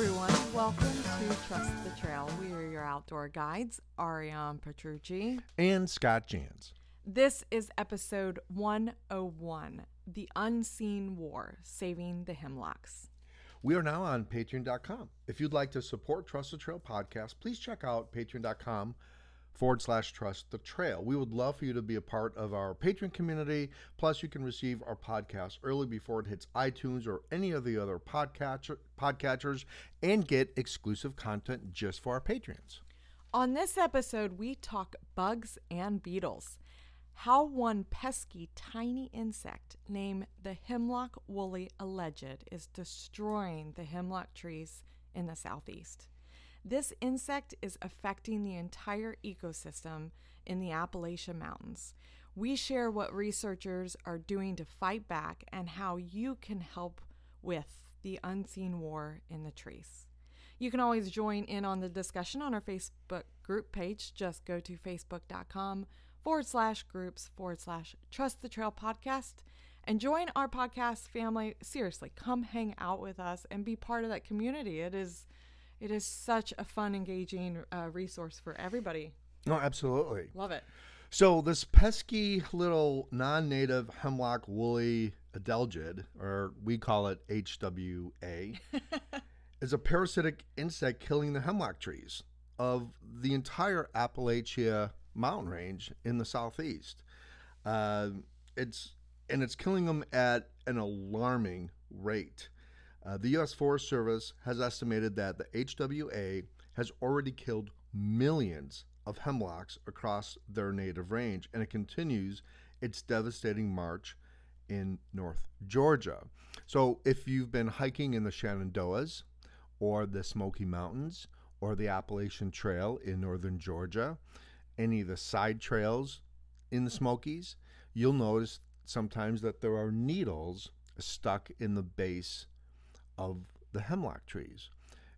Everyone, welcome to Trust the Trail. We are your outdoor guides, Ariane Petrucci. and Scott Jans. This is episode 101 The Unseen War Saving the Hemlocks. We are now on patreon.com. If you'd like to support Trust the Trail podcast, please check out patreon.com forward slash trust the trail. We would love for you to be a part of our Patreon community. Plus, you can receive our podcast early before it hits iTunes or any of the other podcatcher, podcatchers and get exclusive content just for our patrons. On this episode, we talk bugs and beetles. How one pesky tiny insect named the hemlock woolly adelgid is destroying the hemlock trees in the southeast. This insect is affecting the entire ecosystem in the Appalachian Mountains. We share what researchers are doing to fight back and how you can help with the unseen war in the trees. You can always join in on the discussion on our Facebook group page. Just go to facebook.com forward slash groups forward slash trust the trail podcast and join our podcast family. Seriously, come hang out with us and be part of that community. It is it is such a fun, engaging uh, resource for everybody. No, absolutely. Love it. So this pesky little non-native hemlock woolly adelgid, or we call it HWA, is a parasitic insect killing the hemlock trees of the entire Appalachia mountain range in the southeast. Uh, it's and it's killing them at an alarming rate. Uh, the U.S. Forest Service has estimated that the HWA has already killed millions of hemlocks across their native range, and it continues its devastating march in North Georgia. So, if you've been hiking in the Shenandoahs or the Smoky Mountains or the Appalachian Trail in northern Georgia, any of the side trails in the Smokies, you'll notice sometimes that there are needles stuck in the base of the hemlock trees.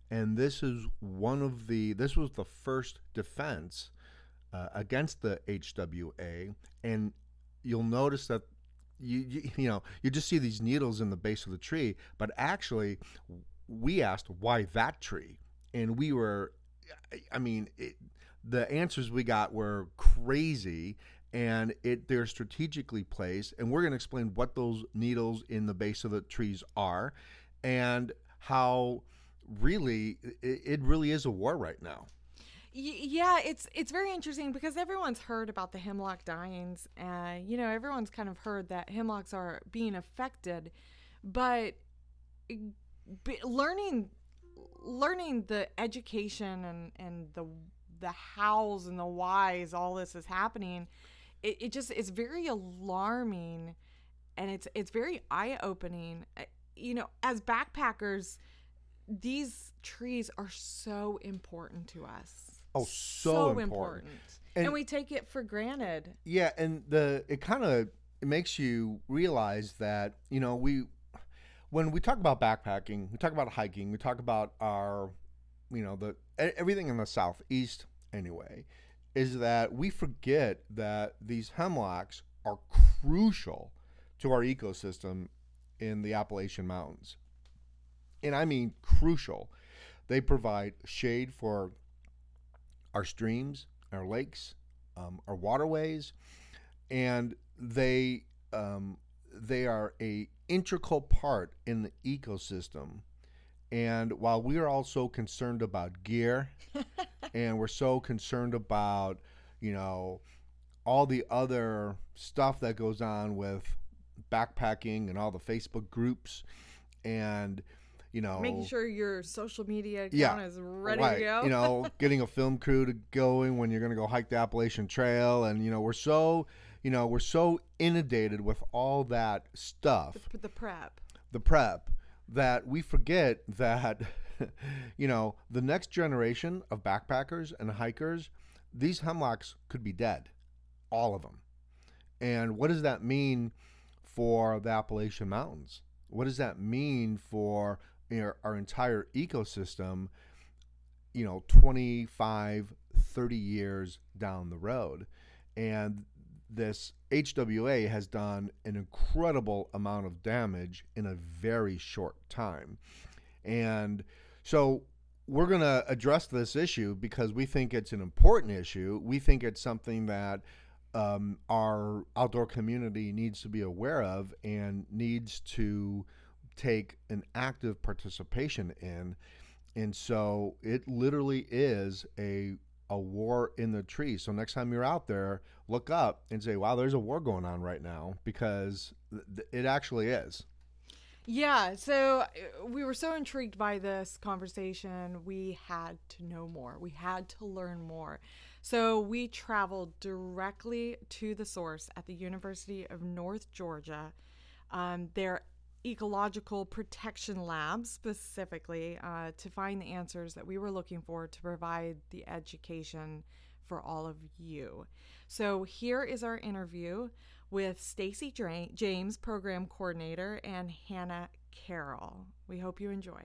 And this is one of the, this was the first defense uh, against the HWA. And you'll notice that you, you, you know, you just see these needles in the base of the tree, but actually, we asked why that tree. And we were, I mean, it, the answers we got were crazy and it they're strategically placed and we're going to explain what those needles in the base of the trees are and how really it, really is a war right now yeah, it's it's very interesting because everyone's heard about the hemlock dyings, and you know everyone's kind of heard that hemlocks are being affected, but learning learning the education and and the the hows and the whys all this is happening, it, it just it's very alarming, and it's it's very eye opening. You know, as backpackers, these trees are so important to us. Oh so, important, And, And- we take it for granted. yeah and the it kind of it makes you realize that you know we when we talk about backpacking we talk about hiking we talk about our you know the everything in the southeast anyway is that we forget that these hemlocks are crucial to our ecosystem in the Appalachian Mountains. And I mean crucial. They provide shade for our streams, our lakes, um, our waterways, and they um, they are a integral part in the ecosystem. And while we are all so concerned about gear, and we're so concerned about, you know, all the other stuff that goes on with backpacking and all the Facebook groups, and you know, Making sure your social media account Yeah, is ready right, to go. You know, getting a film crew to going when you're going to go hike the Appalachian Trail, and you know, we're so, you know, we're so inundated with all that stuff, the, the prep. the prep, that we forget that, you know, the next generation of backpackers and hikers, these hemlocks could be dead, all of them. And what does that mean for the Appalachian Mountains? What does that mean for our entire ecosystem, you know, 25, 30 years down the road? And this HWA has done an incredible amount of damage in a very short time. And So we're going to address this issue because we think it's an important issue. We think it's something that um, our outdoor community needs to be aware of and needs to take an active participation in. And so it literally is a a war in the trees. So next time you're out there, look up and say, "Wow, there's a war going on right now," because th- it actually is. Yeah, so uh, we were so intrigued by this conversation, we had to know more. We had to learn more. So we traveled directly to the source at the University of North Georgia. Um, their ecological protection lab specifically uh, to find the answers that we were looking for to provide the education for all of you. So here is our interview with Stacy James, program coordinator, and Hannah Carroll. We hope you enjoy.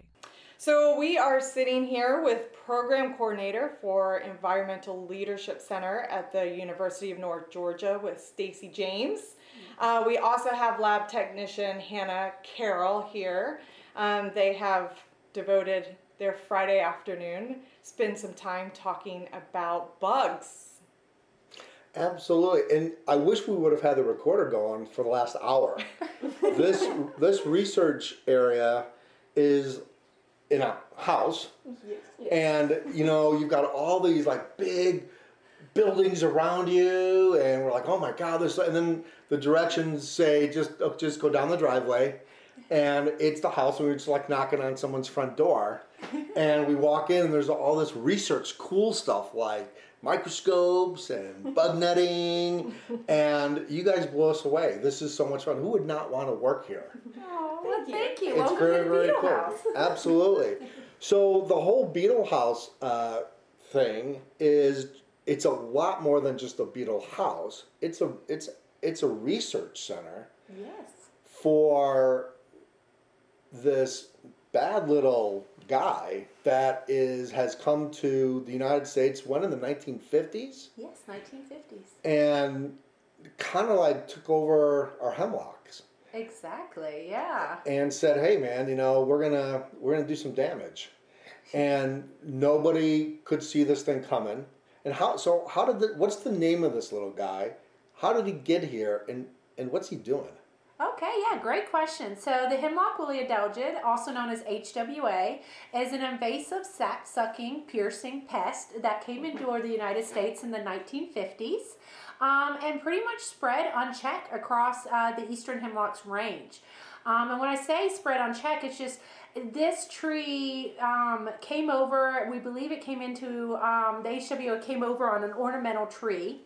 So we are sitting here with program coordinator for Environmental Leadership Center at the University of North Georgia with Stacy James. Uh, we also have lab technician Hannah Carroll here. Um, they have devoted their Friday afternoon, spend some time talking about bugs Absolutely, and I wish we would have had the recorder going for the last hour. this this research area is in a house, yes, yes. and you know you've got all these like big buildings around you, and we're like, oh my god, this. And then the directions say just oh, just go down the driveway, and it's the house, and we're just like knocking on someone's front door, and we walk in, and there's all this research, cool stuff like microscopes and bug netting, and you guys blow us away. This is so much fun. Who would not want to work here? Oh, well, thank you. It's Welcome very, very Beetle cool. House. Absolutely. So the whole Beetle House uh, thing is it's a lot more than just a beetle house. It's a it's it's a research center. Yes. For this bad little guy that is has come to the United States when in the 1950s. Yes, 1950s. And kind of like took over our hemlocks. Exactly. Yeah. And said, "Hey, man, you know we're gonna we're gonna do some damage," and nobody could see this thing coming. And how? So how did the? What's the name of this little guy? How did he get here? And and what's he doing? Okay, yeah, great question. So the hemlock woolly adelgid, also known as HWA, is an invasive sap-sucking, piercing pest that came into the United States in the 1950s um, and pretty much spread unchecked across uh, the eastern hemlock's range. Um, and when I say spread unchecked, it's just this tree um, came over, we believe it came into, um, the HWA came over on an ornamental tree.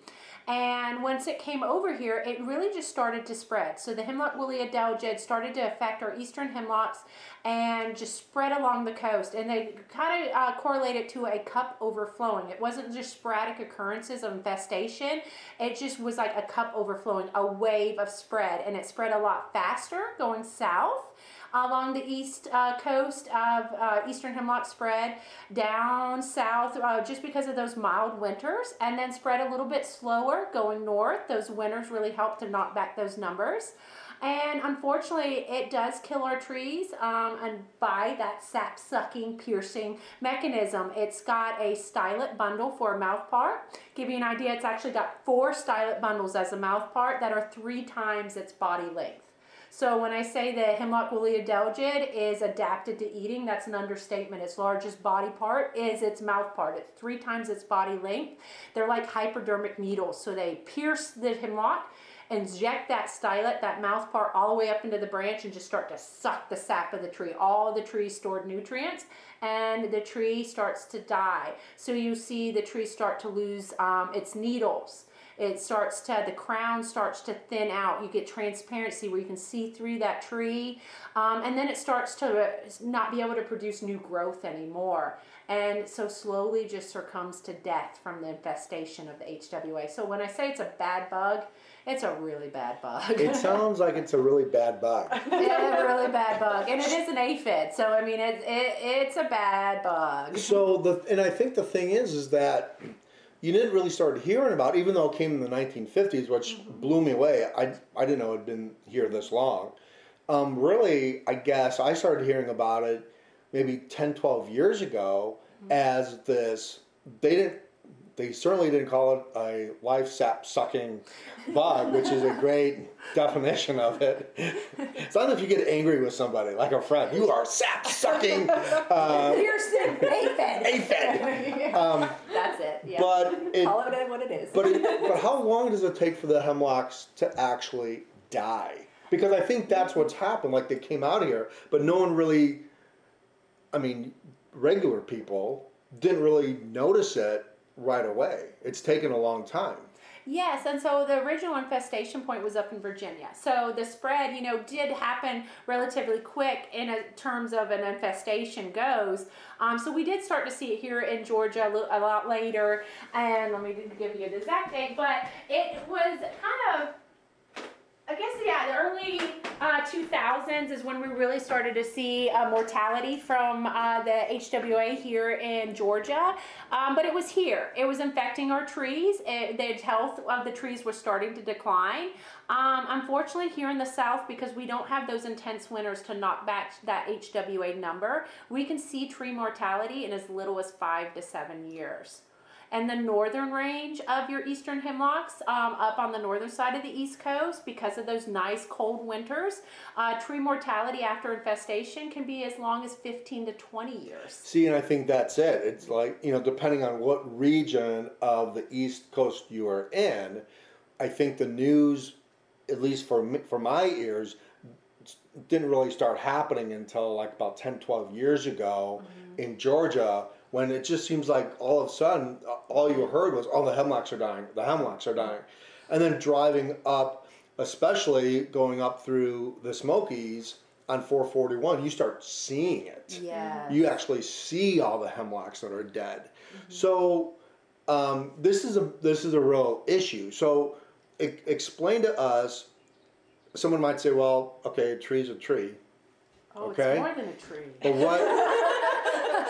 And once it came over here, it really just started to spread. So the hemlock woolly adelgid started to affect our eastern hemlocks and just spread along the coast. And they kind of uh, correlated to a cup overflowing. It wasn't just sporadic occurrences of infestation, it just was like a cup overflowing, a wave of spread. And it spread a lot faster going south along the east uh, coast of uh, eastern hemlock spread down south uh, just because of those mild winters and then spread a little bit slower going north. Those winters really help to knock back those numbers. And unfortunately, it does kill our trees um, and by that sap sucking, piercing mechanism. It's got a stylet bundle for a mouth part. Give you an idea, it's actually got four stylet bundles as a mouth part that are three times its body length. So when I say the hemlock woolly adelgid is adapted to eating, that's an understatement. Its largest body part is its mouth part. It's three times its body length. They're like hypodermic needles. So they pierce the hemlock, inject that stylet, that mouth part, all the way up into the branch and just start to suck the sap of the tree, all the tree's stored nutrients, and the tree starts to die. So you see the tree start to lose um, its needles it starts to the crown starts to thin out you get transparency where you can see through that tree um, and then it starts to not be able to produce new growth anymore and so slowly just succumbs to death from the infestation of the hwa so when i say it's a bad bug it's a really bad bug. it sounds like it's a really bad bug. it's a really bad bug, and it is an aphid. So I mean, it, it it's a bad bug. So the and I think the thing is, is that you didn't really start hearing about, even though it came in the 1950s, which mm-hmm. blew me away. I, I didn't know it had been here this long. Um, really, I guess I started hearing about it maybe 10, 12 years ago as this. They didn't. They certainly didn't call it a life sap sucking bug, which is a great definition of it. It's not if you get angry with somebody, like a friend. You are sap sucking. Uh, Pearson aphid. aphid. Um, it. Yeah. but it, Call it what it is. but it, but how long does it take for the hemlocks to actually die? Because I think that's what's happened. Like they came out here, but no one really. I mean, regular people didn't really notice it right away. It's taken a long time. Yes, and so the original infestation point was up in Virginia. So the spread, you know, did happen relatively quick in a, terms of an infestation goes. Um, so we did start to see it here in Georgia a, a lot later. And let me give you the exact date, but it was kind of I guess yeah, the early uh, 2000s is when we really started to see uh, mortality from uh, the HWA here in Georgia. Um, but it was here. It was infecting our trees. It, the health of the trees was starting to decline. Um, unfortunately, here in the south, because we don't have those intense winters to knock back that HWA number, we can see tree mortality in as little as five to seven years and the northern range of your eastern hemlocks um, up on the northern side of the east coast because of those nice cold winters uh, tree mortality after infestation can be as long as 15 to 20 years See, and I think that's it. It's like, you know, depending on what region of the East Coast you are in, I think the news, at least for me, for my ears, didn't really start happening until like about 10, 12 years ago in Georgia when it just seems like all of a sudden uh, all you heard was, oh, the hemlocks are dying, the hemlocks are dying. And then driving up, especially going up through the Smokies on 441, you start seeing it yeah you actually see all the hemlocks that are dead. So um, this is a this is a real issue. So e- explain to us. Someone might say, "Well, okay, a tree's a tree, oh okay. it's more than a tree but what?"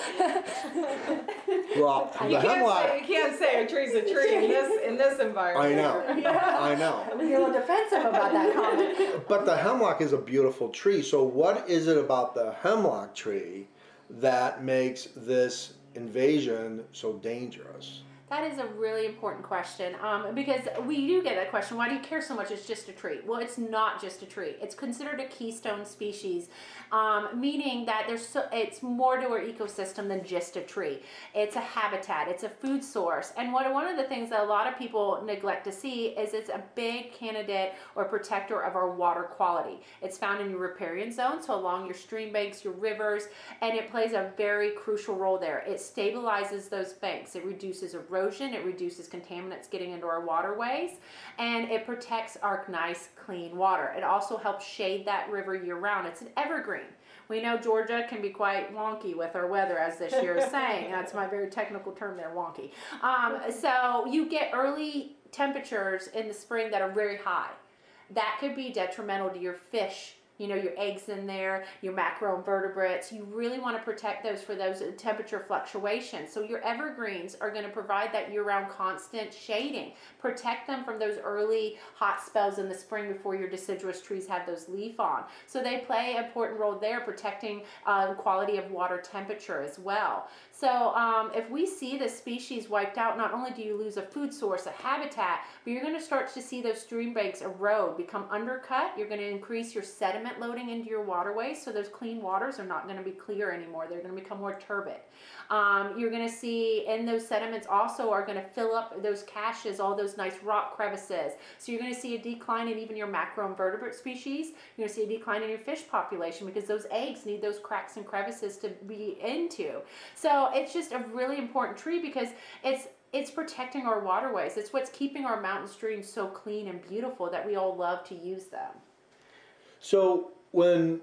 well, You the You can't, say, hemlock. you can't say a tree's a tree in this in this I environment. know, I know. I'm a little defensive about that comment But the hemlock is a beautiful tree. So what is it about the hemlock tree that makes this invasion so dangerous? That is a really important question um, because we do get that question. Why do you care so much? It's just a tree. Well, it's not just a tree. It's considered a keystone species, um, meaning that there's so, it's more to our ecosystem than just a tree. It's a habitat. It's a food source. And what one of the things that a lot of people neglect to see is it's a big candidate or protector of our water quality. It's found in your riparian zone, so along your stream banks, your rivers, and it plays a very crucial role there. It stabilizes those banks. It reduces erosion. It reduces contaminants getting into our waterways, and it protects our nice clean water. It also helps shade that river year round. It's an evergreen. We know Georgia can be quite wonky with our weather, as this year is saying. That's my very technical term there, wonky. Um, so you get early temperatures in the spring that are very high. That could be detrimental to your fish. You know, your eggs in there, your macroinvertebrates. You really want to protect those for those temperature fluctuations. So, your evergreens are going to provide that year round constant shading. Protect them from those early hot spells in the spring before your deciduous trees have those leaf on. So, they play an important role there, protecting uh, quality of water temperature as well. So, um, if we see the species wiped out, not only do you lose a food source, a habitat, but you're going to start to see those stream banks erode, become undercut. You're going to increase your sediment loading into your waterways, so those clean waters are not going to be clear anymore. They're going to become more turbid. Um, you're going to see, and those sediments also are going to fill up those caches, all those nice rock crevices. So you're going to see a decline in even your macroinvertebrate species. You're going to see a decline in your fish population because those eggs need those cracks and crevices to be into. So it's just a really important tree because it's it's protecting our waterways. It's what's keeping our mountain streams so clean and beautiful that we all love to use them. So when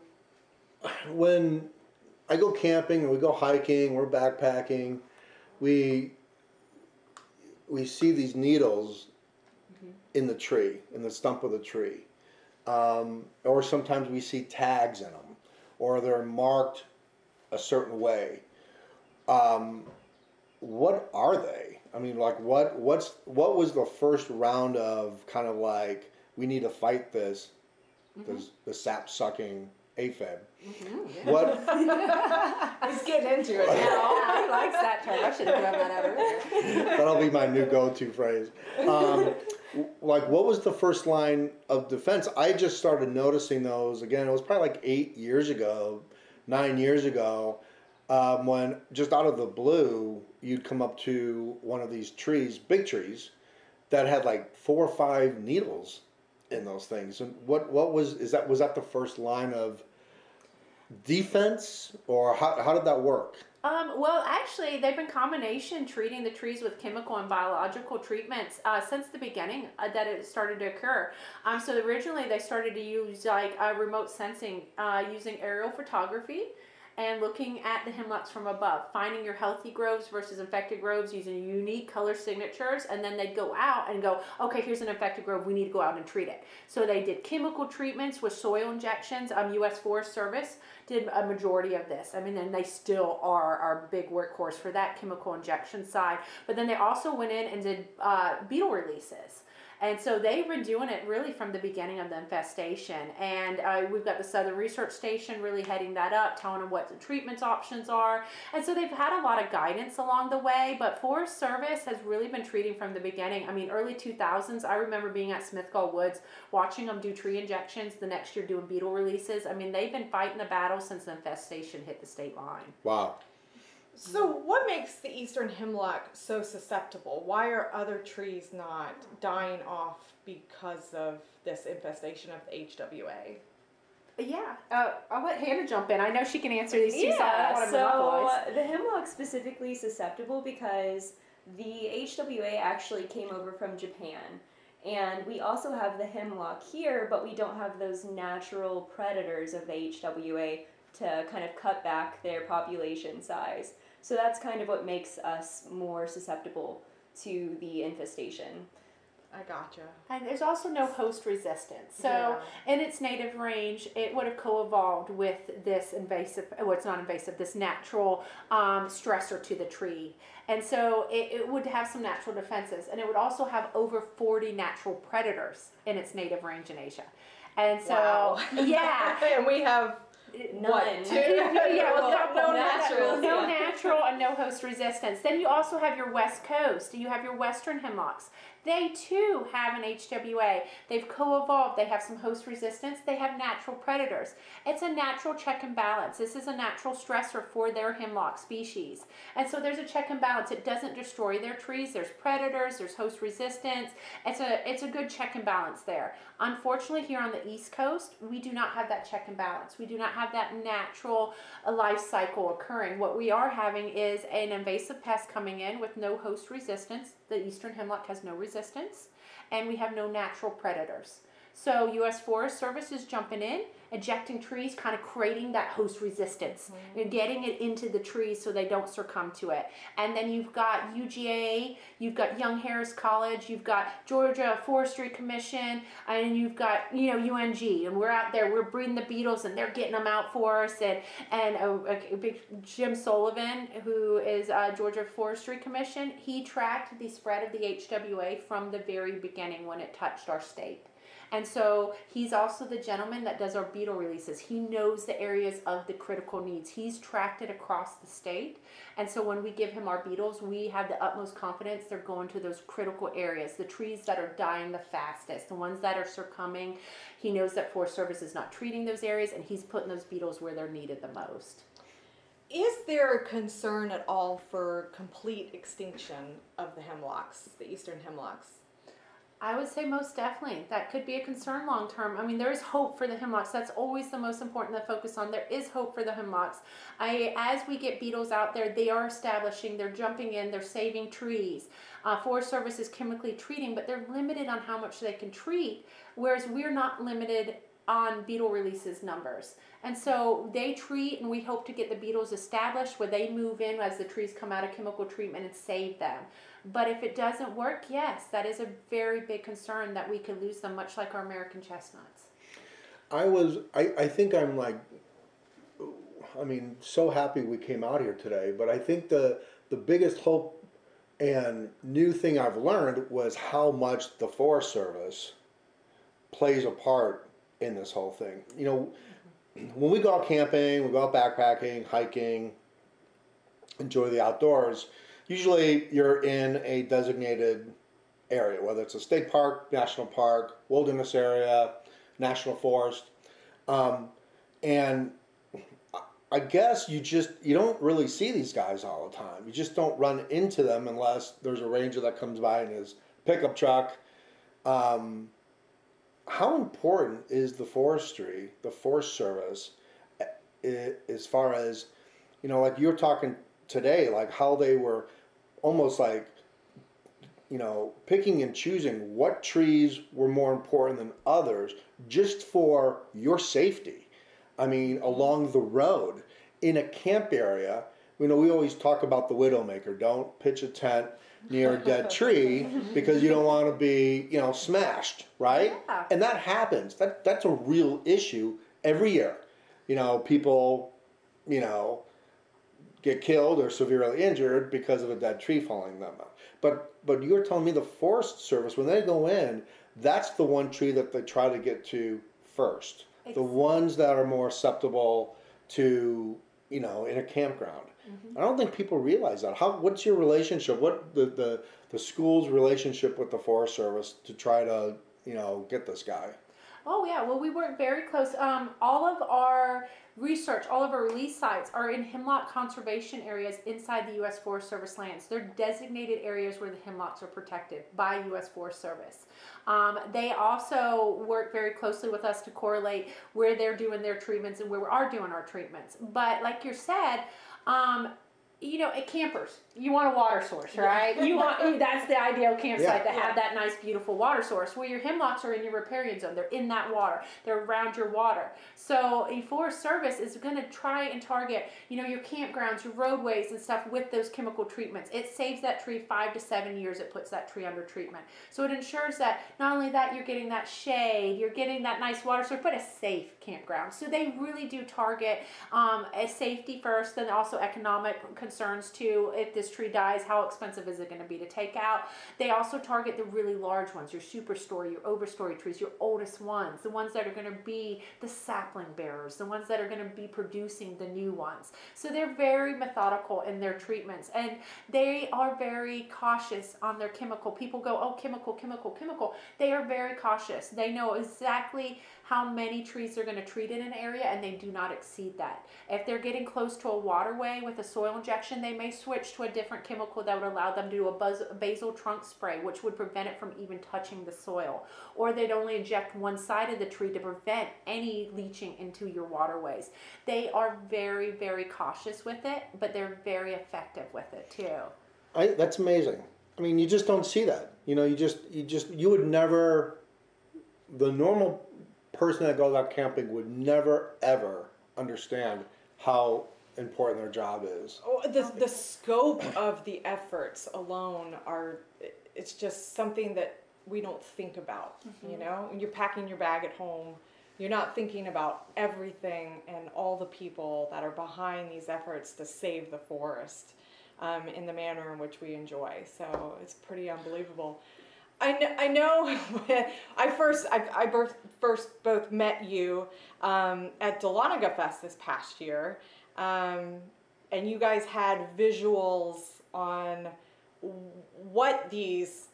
when I go camping and we go hiking, we're backpacking, we we see these needles in the tree, in the stump of the tree, um, or sometimes we see tags in them, or they're marked a certain way. Um, what are they? I mean, like what what's what was the first round of kind of like we need to fight this, this the sap sucking aphid. Mm-hmm, What He's getting into it now. Yeah, he likes that term. I should have thrown that out earlier. that'll be my new go-to phrase. Um, w- like, what was the first line of defense? I just started noticing those again. It was probably like eight years ago, nine years ago, um, when just out of the blue, you'd come up to one of these trees, big trees, that had like four or five needles in those things. And what what was is that was that the first line of defense, or how how did that work? Um, well, actually, they've been combination treating the trees with chemical and biological treatments uh, since the beginning uh, that it started to occur. Um, so originally, they started to use like uh, remote sensing uh, using aerial photography and looking at the hemlocks from above, finding your healthy groves versus infected groves using unique color signatures, and then they'd go out and go, okay, here's an infected grove, we need to go out and treat it. So they did chemical treatments with soil injections. Um, U.S. Forest Service did a majority of this. I mean, and they still are our big workhorse for that chemical injection side. But then they also went in and did uh, beetle releases. And so they've been doing it really from the beginning of the infestation. And uh, we've got the Southern Research Station really heading that up, telling them what the treatment options are. And so they've had a lot of guidance along the way, but Forest Service has really been treating from the beginning. I mean, early 2000s, I remember being at Smithville Woods, watching them do tree injections, the next year doing beetle releases. I mean, they've been fighting the battle since the infestation hit the state line. Wow. So, what makes the eastern hemlock so susceptible? Why are other trees not dying off because of this infestation of the HWA? Yeah, uh, I'll let Hannah jump in. I know she can answer these two, so I don't Yeah, want to so the hemlock specifically susceptible because the HWA actually came over from Japan. And we also have the hemlock here, but we don't have those natural predators of the HWA to kind of cut back their population size. So that's kind of what makes us more susceptible to the infestation. I gotcha. And there's also no host resistance. So Yeah. in its native range, it would have co-evolved with this invasive, well, it's not invasive, this natural um, stressor to the tree. And so it, it would have some natural defenses. And it would also have over 40 natural predators in its native range in Asia. And so, Wow. yeah. and we have None. What, two? yeah, well, no, no Natural, natural, no yeah. natural, and no host resistance. Then you also have your west coast. You have your western hemlocks. They too have an HWA. They've co-evolved. They have some host resistance. They have natural predators. It's a natural check and balance. This is a natural stressor for their hemlock species, and so there's a check and balance. It doesn't destroy their trees. There's predators. There's host resistance. It's a it's a good check and balance there. Unfortunately, here on the East Coast, we do not have that check and balance. We do not have that natural uh, life cycle occurring. What we are having is an invasive pest coming in with no host resistance. The eastern hemlock has no resistance, and we have no natural predators. So, U.S. Forest Service is jumping in, ejecting trees, kind of creating that host resistance, and getting it into the trees so they don't succumb to it. And then you've got UGA, you've got Young Harris College, you've got Georgia Forestry Commission, and you've got you know UNG, and we're out there, we're breeding the beetles, and they're getting them out for us. And and a, a big Jim Sullivan, who is uh, Georgia Forestry Commission, he tracked the spread of the HWA from the very beginning when it touched our state. And so he's also the gentleman that does our beetle releases. He knows the areas of the critical needs. He's tracked it across the state. And so when we give him our beetles, we have the utmost confidence they're going to those critical areas, the trees that are dying the fastest, the ones that are succumbing. He knows that Forest Service is not treating those areas and he's putting those beetles where they're needed the most. Is there a concern at all for complete extinction of the hemlocks, the eastern hemlocks? I would say most definitely. That could be a concern long term. I mean, there is hope for the hemlocks. That's always the most important to focus on. There is hope for the hemlocks. I, as we get beetles out there, they are establishing, they're jumping in, they're saving trees. Uh, Forest Service is chemically treating, but they're limited on how much they can treat, whereas we're not limited on beetle releases numbers. And so they treat, and we hope to get the beetles established where they move in as the trees come out of chemical treatment and save them. But if it doesn't work, yes, that is a very big concern that we could lose them, much like our American chestnuts. I was, I, I think I'm like, I mean, so happy we came out here today, but I think the, the biggest hope and new thing I've learned was how much the Forest Service plays a part in this whole thing. You know, when we go out camping, we go out backpacking, hiking, enjoy the outdoors, usually you're in a designated area, whether it's a state park, national park, wilderness area, national forest. Um, and I guess you just you don't really see these guys all the time. You just don't run into them unless there's a ranger that comes by in his pickup truck. Um, how important is the forestry, the Forest Service, eh, as far as you know, like you're talking today, like how they were almost like you know picking and choosing what trees were more important than others just for your safety. I mean, along the road in a camp area, you know, we always talk about the widowmaker. Don't pitch a tent near a dead tree because you don't want to be, you know, smashed, right? Yeah. And that happens. That that's a real issue every year. You know, people, you know, get killed or severely injured because of a dead tree falling them. But but you're telling me the Forest Service when they go in, that's the one tree that they try to get to first. The ones that are more susceptible to you know in a campground. Mm-hmm. I don't think people realize that. How what's your relationship? What the the the school's relationship with the Forest Service to try to you know get this guy? Oh yeah, well we work very close. Um, all of our research, all of our release sites are in hemlock conservation areas inside the U.S. Forest Service lands. They're designated areas where the hemlocks are protected by U.S. Forest Service. Um, they also work very closely with us to correlate where they're doing their treatments and where we are doing our treatments. But like you said, um, you know, at campers, you want a water source, right? You want that's the ideal campsite Yeah. to have that nice, beautiful water source. Where your hemlocks are in your riparian zone, they're in that water, they're around your water. So a Forest Service is going to try and target, you know, your campgrounds, your roadways, and stuff with those chemical treatments. It saves that tree five to seven years. It puts that tree under treatment, so it ensures that not only that you're getting that shade, you're getting that nice water source, but a safe campground. So they really do target um, a safety first, then also economic concerns too. If this tree dies, how expensive is it going to be to take out? They also target the really large ones, your superstory, your overstory trees, your oldest ones, the ones that are going to be the sapling bearers, the ones that are going to be producing the new ones. So they're very methodical in their treatments and they are very cautious on their chemical. People go, oh, chemical, chemical, chemical. They are very cautious. They know exactly how many trees they're going to treat in an area and they do not exceed that. If they're getting close to a waterway with a soil injection, they may switch to a different chemical that would allow them to do a buzz, basal trunk spray, which would prevent it from even touching the soil. Or they'd only inject one side of the tree to prevent any leaching into your waterways. They are very, very cautious with it, but they're very effective with it too. I, that's amazing. I mean, you just don't see that. You know, you just you just you would never. The normal person that goes out camping would never ever understand how important their job is. Oh, the, the scope of the efforts alone are it's just something that we don't think about you know? When you're packing your bag at home you're not thinking about everything and all the people that are behind these efforts to save the forest um, in the manner in which we enjoy so it's pretty unbelievable. I know, I know when I first I, I birth, first both met you um, at Dahlonega Fest this past year, um, and you guys had visuals on what these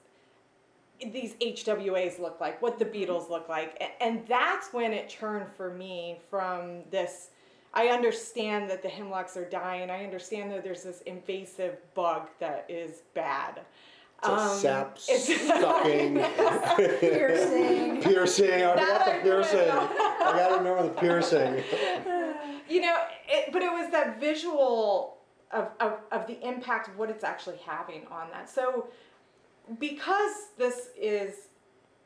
these HWAs look like, what the beetles look like, and that's when it turned for me from this. I understand that the hemlocks are dying. I understand that there's this invasive bug that is bad. It's a Um, sap it's- sucking, Piercing. piercing. I forgot the piercing. I gotta remember the piercing. you know, it, but it was that visual of, of, of the impact of what it's actually having on that. So, because this is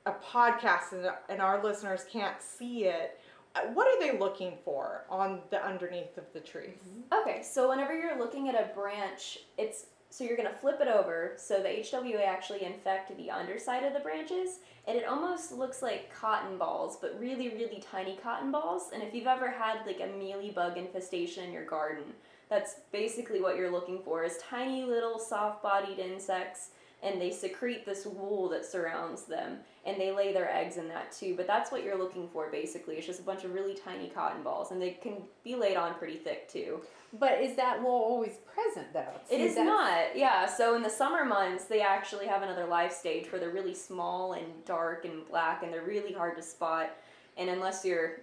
a podcast and, and our listeners can't see it, uh, what are they looking for on the underneath of the trees? Okay, so whenever you're looking at a branch, it's so you're gonna flip it over so the HWA actually infect the underside of the branches, and it almost looks like cotton balls, but really, really tiny cotton balls. And if you've ever had like a mealy bug infestation in your garden, that's basically what you're looking for is tiny little soft-bodied insects and they secrete this wool that surrounds them and they lay their eggs in that too. But that's what you're looking for basically. It's just a bunch of really tiny cotton balls and they can be laid on pretty thick too. But is that wool always present though? It See, is that's- not, yeah. So in the summer months, they actually have another life stage where they're really small and dark and black, and they're really hard to spot. And unless you're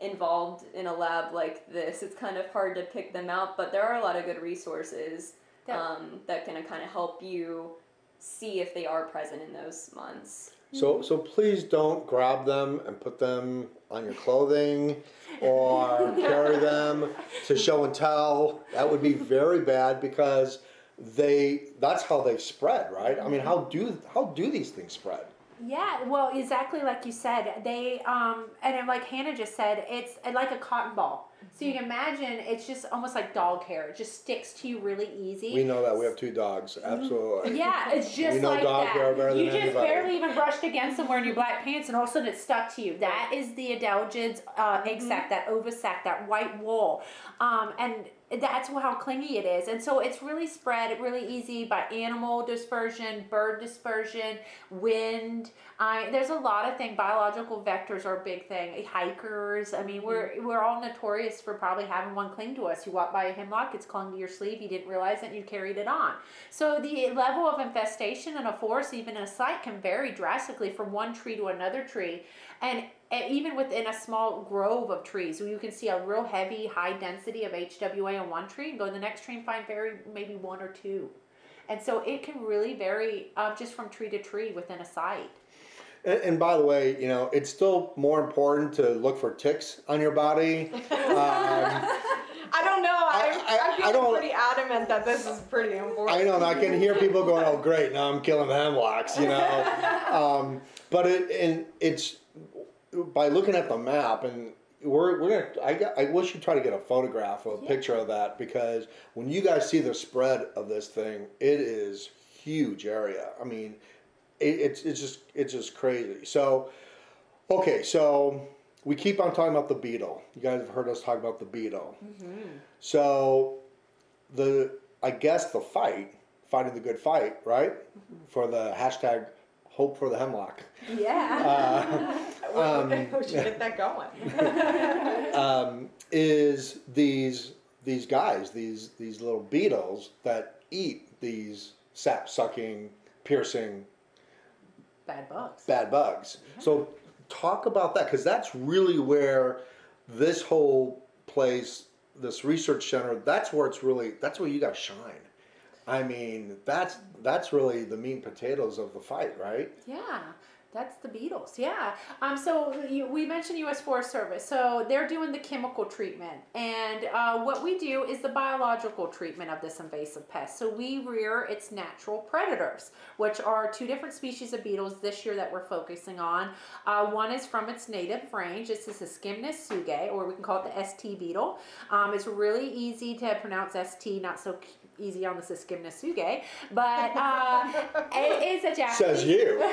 involved in a lab like this, it's kind of hard to pick them out. But there are a lot of good resources That- um, that can kind of help you see if they are present in those months. So, so please don't grab them and put them on your clothing or carry them to show and tell. That would be very bad because they that's how they spread, right? I mean, how do how do these things spread? Yeah, well, exactly like you said. They um, and like Hannah just said, it's like a cotton ball. So you can imagine it's just almost like dog hair. It just sticks to you really easy. We know that we have two dogs, absolutely. Yeah, it's just We know like dog that. hair better you than just anybody. barely even brushed against them wearing your black pants, and all of a sudden it stuck to you. That is the Adelgid's uh, egg sac, that ovisac, that white wool, um, and that's how clingy it is. And so it's really spread really easy by animal dispersion, bird dispersion, wind. I there's a lot of things. Biological vectors are a big thing. Hikers. I mean, we're mm-hmm. we're all notorious for probably having one cling to us. You walk by a hemlock, it's clung to your sleeve. You didn't realize it, and you carried it on. So the level of infestation in a forest, even in a site, can vary drastically from one tree to another tree, and, and even within a small grove of trees, you can see a real heavy, high density of HWA on one tree, and go to the next tree and find very maybe one or two. And so it can really vary uh, just from tree to tree within a site. And, and by the way, you know, it's still more important to look for ticks on your body. Um, I don't know. I, I- I, I feel don't- pretty adamant that this is pretty important. I know, and I can hear people going, "Oh, great! Now I'm killing hemlocks," you know. um, but it and it's by looking at the map, and we're we're gonna. I got, I wish you try to get a photograph or a picture of that because when you guys see the spread of this thing, it is huge area. I mean, it, it's it's just it's just crazy. So, okay, so we keep on talking about the beetle. You guys have heard us talk about the beetle. Mm-hmm. So the I guess the fight, fighting the good fight, right? Mm-hmm. For the hashtag hope for the hemlock. Yeah. Um, we should get that going. um, is these these guys, these these little beetles that eat these sap sucking, piercing Bad bugs. bad bugs. So talk about that because that's really where this whole place, this research center, that's where it's really that's where you guys shine. I mean, that's that's really the meat and potatoes of the fight, right? Yeah, that's the beetles. Yeah. Um. So you, we mentioned U.S. Forest Service. So they're doing the chemical treatment, and uh, what we do is the biological treatment of this invasive pest. So we rear its natural predators, which are two different species of beetles this year that we're focusing on. Uh, one is from its native range. This is a Scymnus tsugae, or we can call it the ST beetle. Um, it's really easy to pronounce ST, not so easy on the Scymnus tsugae, but uh, it is a Japanese. Says you.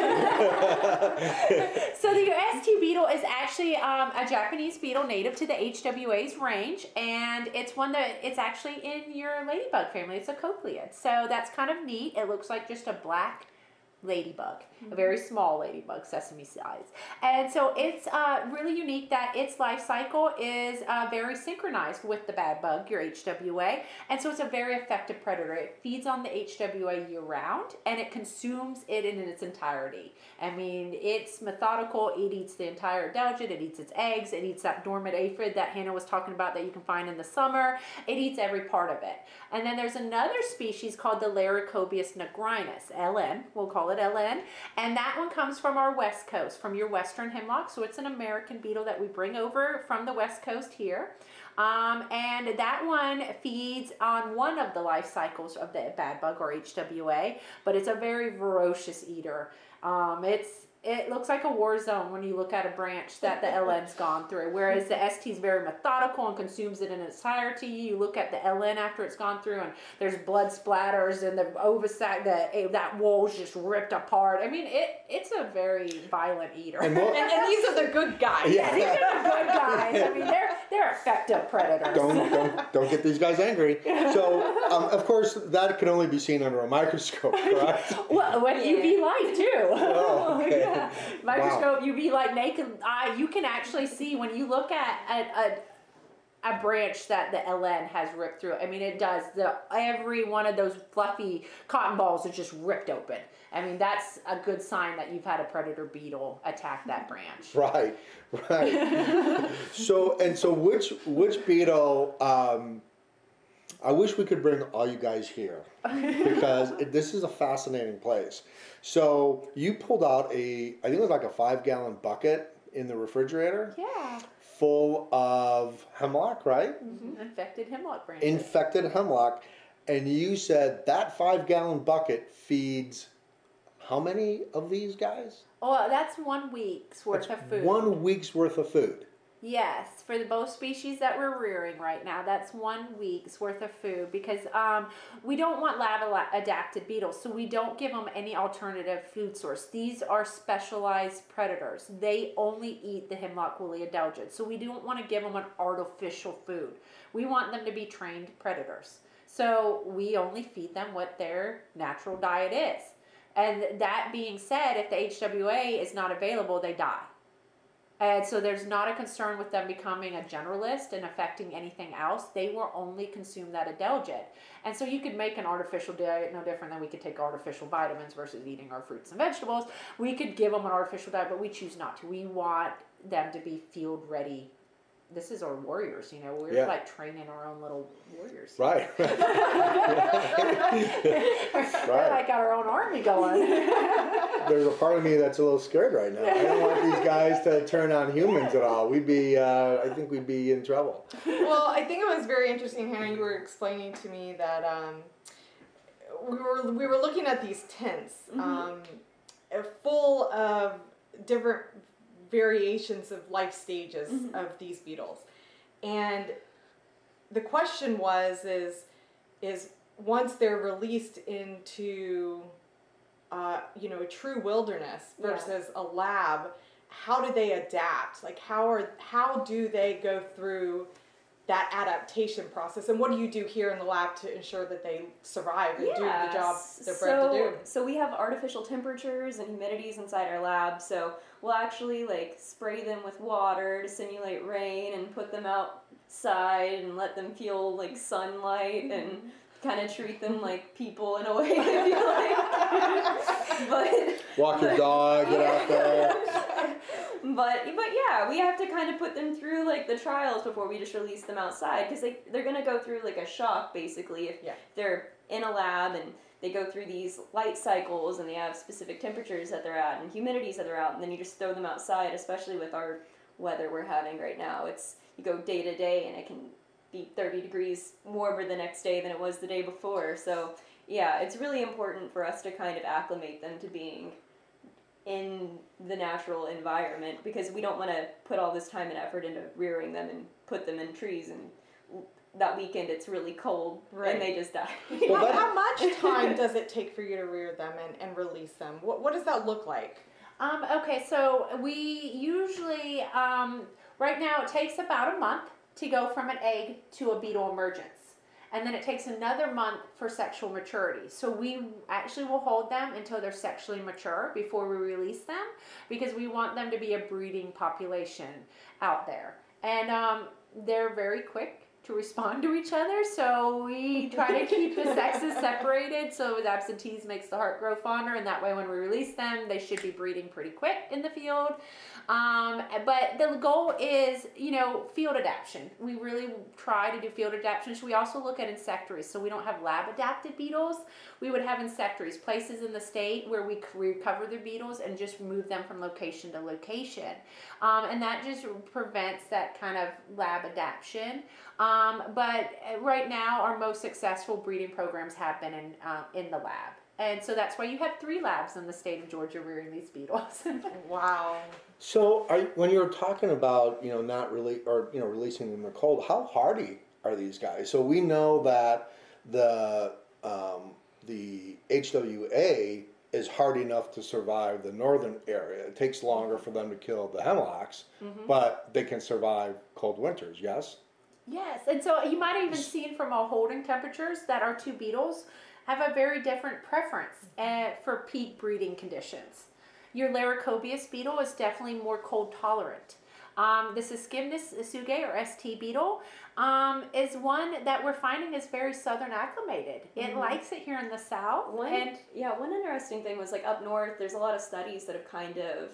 so the ST beetle is actually um, a Japanese beetle native to the HWA's range, and it's one that it's actually in your ladybug family. It's a coccinellid, so that's kind of neat. It looks like just a black ladybug, a very small ladybug, sesame size. And so it's uh, really unique that its life cycle is uh, very synchronized with the bad bug, your HWA. And so it's a very effective predator. It feeds on the HWA year round and it consumes it in its entirety. I mean, it's methodical. It eats the entire adelgid. It eats its eggs. It eats that dormant aphid that Hannah was talking about that you can find in the summer. It eats every part of it. And then there's another species called the Laricobius nigrinus, LN. We'll call it LN. And that one comes from our west coast, from your western hemlock. So it's an American beetle that we bring over from the west coast here. Um, and that one feeds on one of the life cycles of the bad bug or HWA, but it's a very ferocious eater. Um, it's it looks like a war zone when you look at a branch that the LN's gone through. Whereas the ST is very methodical and consumes it in its entirety. You look at the LN after it's gone through, and there's blood splatters, and the ovisac, the eh, that wall's just ripped apart. I mean, it it's a very violent eater. And And, and these are the good guys. Yeah. These are the good guys. I mean, they're they're effective predators. don't don't don't get these guys angry. So um, of course that can only be seen under a microscope, correct? Well, with UV light too. Oh, okay. Microscope, be like naked eye. You can actually see when you look at a, a, a branch that the LN has ripped through. I mean, it does. The every one of those fluffy cotton balls is just ripped open. I mean, that's a good sign that you've had a predator beetle attack that branch. Right, right. so and so, which which beetle? Um, I wish we could bring all you guys here because it, this is a fascinating place. So you pulled out a, I think it was like a five gallon bucket in the refrigerator Yeah, full of hemlock, right? Mm-hmm. infected hemlock branches. Infected hemlock, and you said that five gallon bucket feeds how many of these guys? oh, that's one week's worth of food. One week's worth of food. Yes, for the both species that we're rearing right now, that's one week's worth of food because um, we don't want lab adapted beetles, so we don't give them any alternative food source. These are specialized predators. They only eat the hemlock woolly adelgid, so we don't want to give them an artificial food. We want them to be trained predators. So we only feed them what their natural diet is. And that being said, if the HWA is not available, they die. And so there's not a concern with them becoming a generalist and affecting anything else. They will only consume that adelgid. And so you could make an artificial diet no different than we could take artificial vitamins versus eating our fruits and vegetables. We could give them an artificial diet, but we choose not to. We want them to be field ready. This is our warriors, you know. We're Yeah. like training our own little warriors. Right. We're like got our own army going. There's a part of me that's a little scared right now. I don't want these guys to turn on humans at all. We'd be, uh, I think we'd be in trouble. well, I think it was very interesting, Hannah. You were explaining to me that um, we were we were looking at these tents, um, uh, full of different variations of life stages of these beetles, and the question was is is once they're released into uh, you know a true wilderness Yeah. versus a lab how do they adapt like how are how do they go through that adaptation process and what do you do here in the lab to ensure that they survive and do the job they're bred so, to do So we have artificial temperatures and humidities inside our lab. So we'll actually like spray them with water to simulate rain and put them outside and let them feel like sunlight and kind of treat them like people in a way. I feel like, but Walk your dog, get out there. but but yeah, we have to kind of put them through like the trials before we just release them outside because they they're gonna go through like a shock basically if Yeah. they're in a lab and they go through these light cycles and they have specific temperatures that they're at and humidities that they're out and then you just throw them outside especially with our weather we're having right now it's you go day to day and it can be 30 degrees warmer the next day than it was the day before so yeah it's really important for us to kind of acclimate them to being in the natural environment because we don't want to put all this time and effort into rearing them and put them in trees and that weekend it's really cold Right. and they just die. Well, how, how much time does it take for you to rear them and, and release them what, what does that look like Um, okay, so we usually, um, right now, it takes about a month to go from an egg to a beetle emergence. And then it takes another month for sexual maturity. So we actually will hold them until they're sexually mature before we release them because we want them to be a breeding population out there. And um, they're very quick to respond to each other. So we try to keep the sexes separated so with absentees makes the heart grow fonder. And that way, when we release them, they should be breeding pretty quick in the field. Um, but the goal is, you know, field adaptation. We really try to do field adaptations. We also look at insectaries. So we don't have lab adapted beetles. We would have insectaries, places in the state where we recover the beetles and just move them from location to location. Um, and that just prevents that kind of lab adaptation. Um, but uh, right now, our most successful breeding programs have been in, uh, in the lab. And so that's why you have three labs in the state of Georgia rearing these beetles. Wow. So, are, when you're talking about you know not really or you know releasing them in the cold, how hardy are these guys? So we know that the um, the HWA is hard enough to survive the northern area. It takes longer for them to kill the hemlocks, but they can survive cold winters. Yes. Yes, and so you might have even seen from our holding temperatures that our two beetles have a very different preference uh, for peak breeding conditions. Your Laricobius beetle is definitely more cold tolerant. Um, the Scymnus tsugae or ST beetle um, is one that we're finding is very southern acclimated. It likes it here in the south, One, and yeah, one interesting thing was like up north, there's a lot of studies that have kind of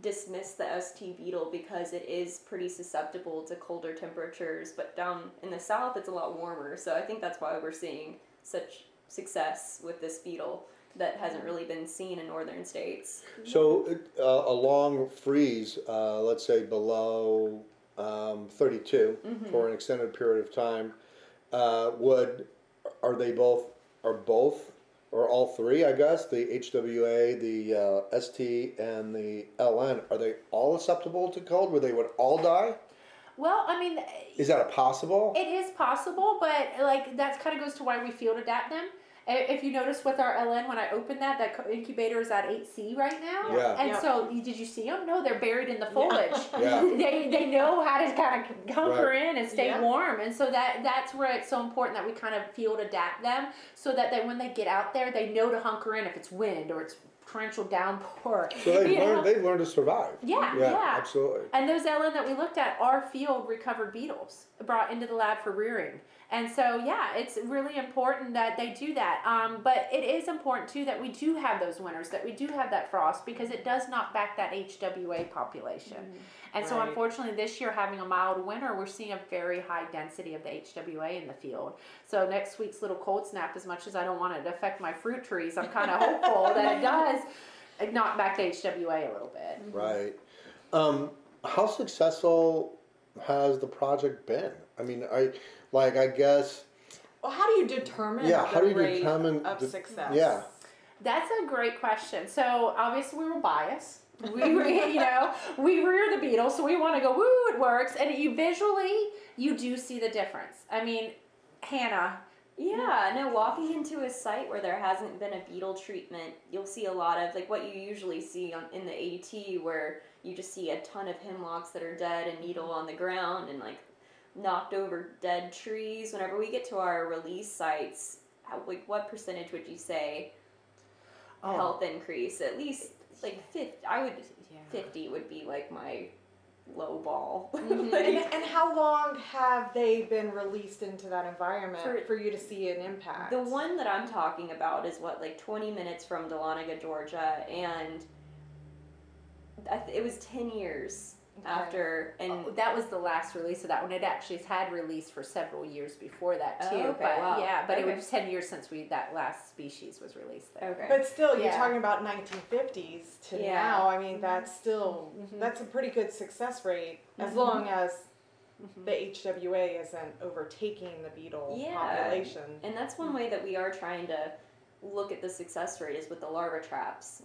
dismissed the ST beetle because it is pretty susceptible to colder temperatures, but down in the south it's a lot warmer. So I think that's why we're seeing such success with this beetle that hasn't really been seen in northern states. So uh, a long freeze, uh, let's say below um, 32 for an extended period of time, uh, would are they both are both or all three? I guess the HWA, the uh, ST, and the LN are they all susceptible to cold? Where they would all die? Well, I mean, Is that a possible? It is possible, but like that kind of goes to why we field adapt them. If you notice with our LN, when I opened that, that incubator is at 8C right now. Yeah. And Yep. so, did you see them? No, they're buried in the foliage. Yeah. they, they know how to kind of hunker Right. in and stay Yeah. warm. And so that that's where it's so important that we kind of field adapt them so that they, when they get out there, they know to hunker in if it's wind or it's torrential downpour. So they you know? learned they learned to survive. Yeah, Yeah, yeah. absolutely. And those LN that we looked at are field recovered beetles brought into the lab for rearing. And so, yeah, it's really important that they do that. Um, but it is important too that we do have those winters, that we do have that frost because it does knock back that HWA population. And so, unfortunately, this year having a mild winter, we're seeing a very high density of the HWA in the field. So, next week's little cold snap, as much as I don't want it to affect my fruit trees, I'm kind of hopeful that it does knock back the HWA a little bit. Right. Um, how successful has the project been? I mean, I like I guess Well, how do you determine Yeah, the how do you rate determine of the- success? yeah. That's a great question. So obviously we were biased. We, re- you know, we rear the beetle, so we want to go. Woo, it works, and you visually you do see the difference. I mean, Hannah, Yeah, no, walking into a site where there hasn't been a beetle treatment, you'll see a lot of like what you usually see on, in the AT, where you just see a ton of hemlocks that are dead and needle on the ground and like knocked over dead trees. Whenever we get to our release sites, how, like what percentage would you say Oh. health increase? At least like 50. I would Yeah. 50 would be like my low ball. Mm-hmm. And, Like, and how long have they been released into that environment for, For- you to see an impact? The one that I'm talking about is what, like 20 minutes from Dahlonega, Georgia, and I th- it was 10 years Okay. after. And Oh, that was the last release of that one. It actually had released for several years before that Oh, too. okay, but wow. yeah, but Okay. it was ten years since we that last species was released there. okay, But still, you're Yeah. talking about 1950s to Yeah. now. I mean, that's still Mhm. that's a pretty good success rate as Mhm. long as Mhm. the HWA isn't overtaking the beetle Yeah. population. and that's one way that we are trying to look at the success rate is with the larva traps.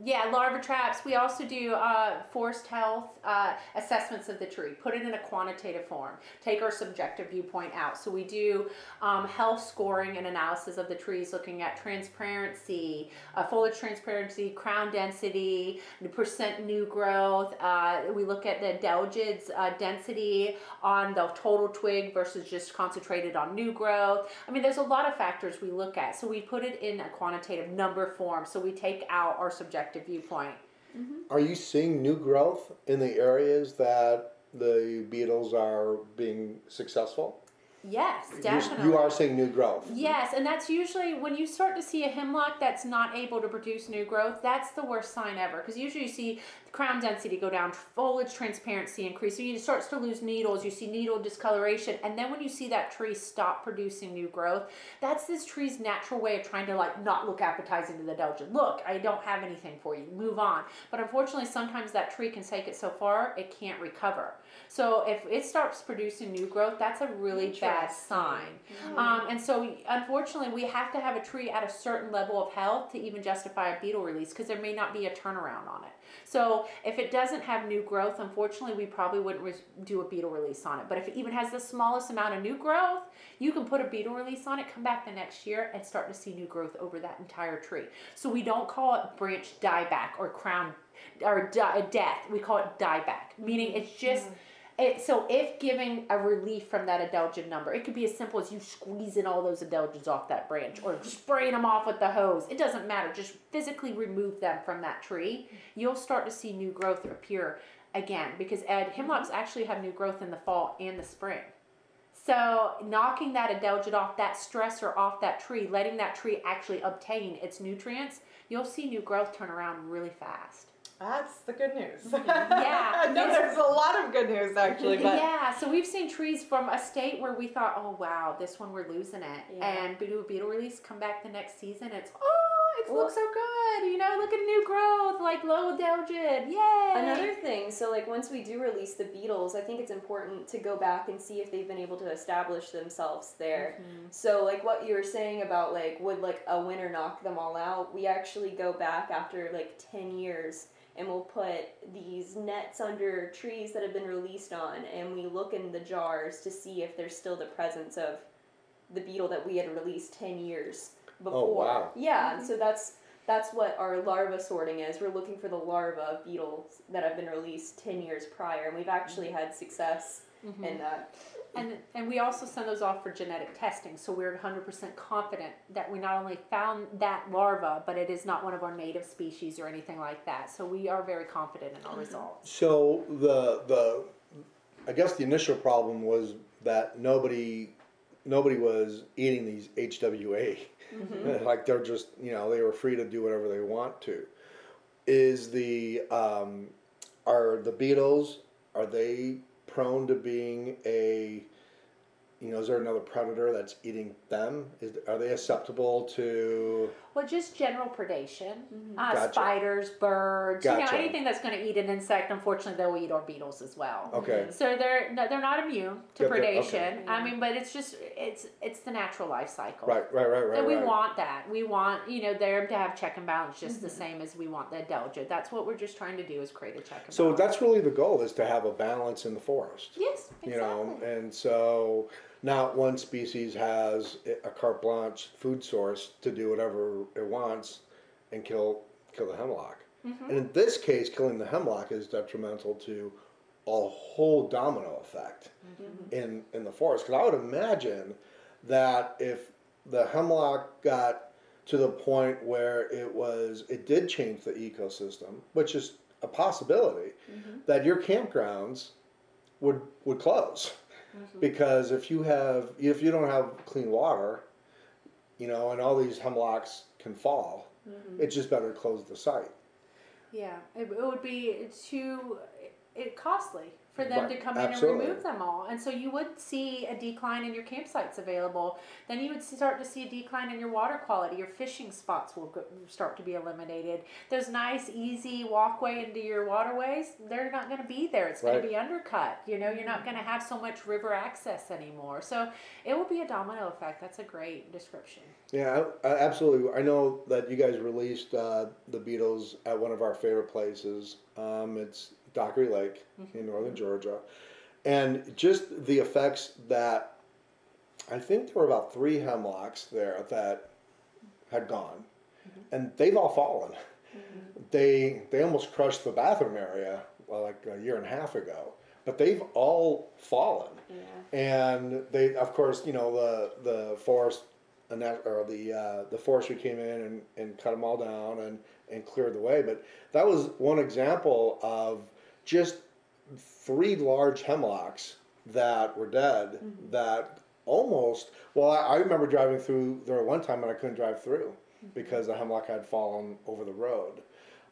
Yeah, larva traps. We also do uh, forest health uh, assessments of the tree. Put it in a quantitative form. Take our subjective viewpoint out. So we do um, health scoring and analysis of the trees, looking at transparency, uh, foliage transparency, crown density, percent new growth. Uh, we look at the adelgids uh, density on the total twig versus just concentrated on new growth. I mean, there's a lot of factors we look at. So we put it in a quantitative number form. So we take out our subjective viewpoint. Mm-hmm. Are you seeing new growth in the areas that the beetles are being successful? Yes, definitely. You are seeing new growth. Yes, and that's usually when you start to see a hemlock that's not able to produce new growth, that's the worst sign ever. Because usually you see the crown density go down, foliage transparency increase. So you starts to lose needles. You see needle discoloration, and then when you see that tree stop producing new growth, that's this tree's natural way of trying to like not look appetizing to the Adelgid. Look, I don't have anything for you. Move on. But unfortunately, sometimes that tree can take it so far it can't recover. So if it starts producing new growth, that's a really bad sign. Um, and so unfortunately, we have to have a tree at a certain level of health to even justify a beetle release because there may not be a turnaround on it. So if it doesn't have new growth, unfortunately, we probably wouldn't re- do a beetle release on it. But if it even has the smallest amount of new growth, you can put a beetle release on it, come back the next year, and start to see new growth over that entire tree. So we don't call it branch dieback or crown or di- death. We call it dieback, meaning it's just. It, so if giving a relief from that adelgid number, it could be as simple as you squeezing all those adelgids off that branch or spraying them off with the hose. It doesn't matter. Just physically remove them from that tree. You'll start to see new growth appear again because Ed hemlocks mm-hmm. actually have new growth in the fall and the spring. So knocking that adelgid off, that stressor off that tree, letting that tree actually obtain its nutrients, you'll see new growth turn around really fast. That's the good news. Yeah, no, there's a lot of good news actually, but yeah, so we've seen trees from a state where we thought, oh wow, this one we're losing it, Yeah. and we do a beetle release, come back the next season, it's oh, it looks so good, you know, look at new growth, like low adelgid, yay! Another thing, so like once we do release the beetles, I think it's important to go back and see if they've been able to establish themselves there. Mm-hmm. So like what you were saying about like would like a winter knock them all out? We actually go back after like 10 years and we'll put these nets under trees that have been released on and we look in the jars to see if there's still the presence of the beetle that we had released 10 years oh, before. Oh, wow. Yeah, and so that's that's what our larva sorting is. We're looking for the larva of beetles that have been released 10 years prior, and we've actually mm-hmm. had success mm-hmm. in that. And, and we also send those off for genetic testing, so we're 100% confident that we not only found that larva, but it is not one of our native species or anything like that. So we are very confident in our results. So the the I guess the initial problem was that nobody nobody was eating these HWA. like they're just you know they were free to do whatever they want to. Is the um, are the beetles are they prone to being a you know is there another predator that's eating them? Is are they susceptible to Well, just general predation. Mm-hmm. Uh, Gotcha. Spiders, birds, you know, anything that's going to eat an insect. Unfortunately, they'll eat our beetles as well. okay mm-hmm. So they're no, they're not immune to Yeah, they're- predation. okay. I mean, but it's just it's it's the natural life cycle. right right right right And we right. want that. We want you know them to have check and balance just the mm-hmm. same as we want the adelgid. That's what we're just trying to do is create a check and So balance. that's really the goal is to have a balance in the forest. yes, exactly. You know, and so not one species has a carte blanche food source to do whatever it wants and kill kill the hemlock. Mm-hmm. And in this case, killing the hemlock is detrimental to a whole domino effect Mm-hmm. in in the forest. Because I would imagine that if the hemlock got to the point where it was it did change the ecosystem, which is a possibility, that your campgrounds would would close because if you have if you don't have clean water, you know, and all these hemlocks can fall, mm-hmm. it's just better to close the site. Yeah, it, it would be too it costly for them Right, to come in and remove them all, and so you would see a decline in your campsites available. Then you would start to see a decline in your water quality. Your fishing spots will go, start to be eliminated. Those nice, easy walkway into your waterways, they're not going to be there. It's going to be undercut. You know, you're not going to have so much river access anymore. So it will be a domino effect. That's a great description. Yeah, I, I, absolutely. I know that you guys released uh, the beetles at one of our favorite places. Um, it's Dockery Lake mm-hmm. in northern Georgia, and just the effects that I think there were about three hemlocks there that had gone, mm-hmm. and they've all fallen. Mm-hmm. They they almost crushed the bathroom area well, like a year and a half ago, but they've all fallen. Yeah. And they, of course, you know the the forest or the uh, the forestry came in and, and cut them all down and, and cleared the way. But that was one example of just three large hemlocks that were dead. That almost well, I, I remember driving through there one time and I couldn't drive through because the hemlock had fallen over the road.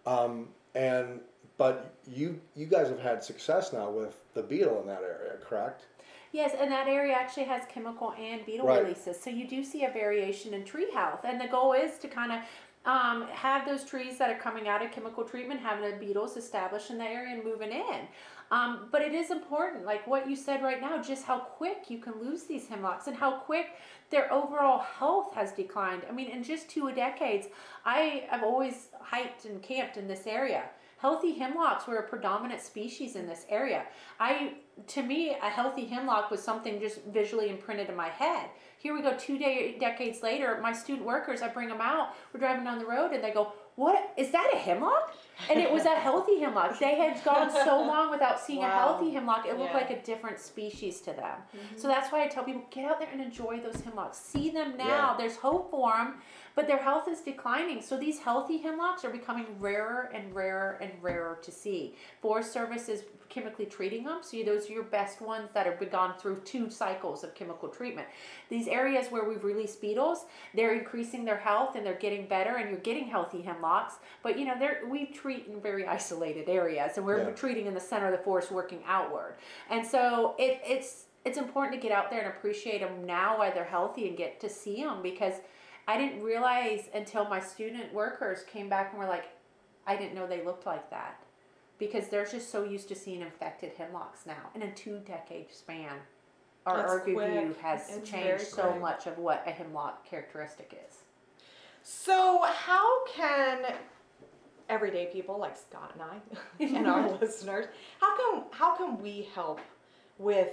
Um, and but you you guys have had success now with the beetle in that area, correct? Yes, and that area actually has chemical and beetle Right. releases. So you do see a variation in tree health. And the goal is to kind of um, have those trees that are coming out of chemical treatment, having the beetles established in the area and moving in. Um, but it is important, like what you said right now, just how quick you can lose these hemlocks and how quick their overall health has declined. I mean, in just two decades, I have always hiked and camped in this area. Healthy hemlocks were a predominant species in this area. I, to me, a healthy hemlock was something just visually imprinted in my head. Here we go, two de- decades later. My student workers, I bring them out. We're driving down the road, and they go, "What is that? A hemlock?" And it was a healthy hemlock. They had gone so long without seeing a healthy hemlock; it looked Yeah. like a different species to them. Mm-hmm. So that's why I tell people get out there and enjoy those hemlocks. See them now. Yeah. There's hope for them, but their health is declining. So these healthy hemlocks are becoming rarer and rarer and rarer to see. Forest Service is chemically treating them, so those are your best ones that have been gone through two cycles of chemical treatment. These areas where we've released beetles, they're increasing their health and they're getting better, and you're getting healthy hemlocks. But you know, they're, we treat in very isolated areas, and we're Yeah. treating in the center of the forest, working outward. And so it, it's it's important to get out there and appreciate them now while they're healthy and get to see them because I didn't realize until my student workers came back and were like, I didn't know they looked like that because they're just so used to seeing infected hemlocks now in a two decade span. Our, That's has It's changed so much of what a hemlock characteristic is. So, how can everyday people like Scott and I and our listeners, how can how can we help with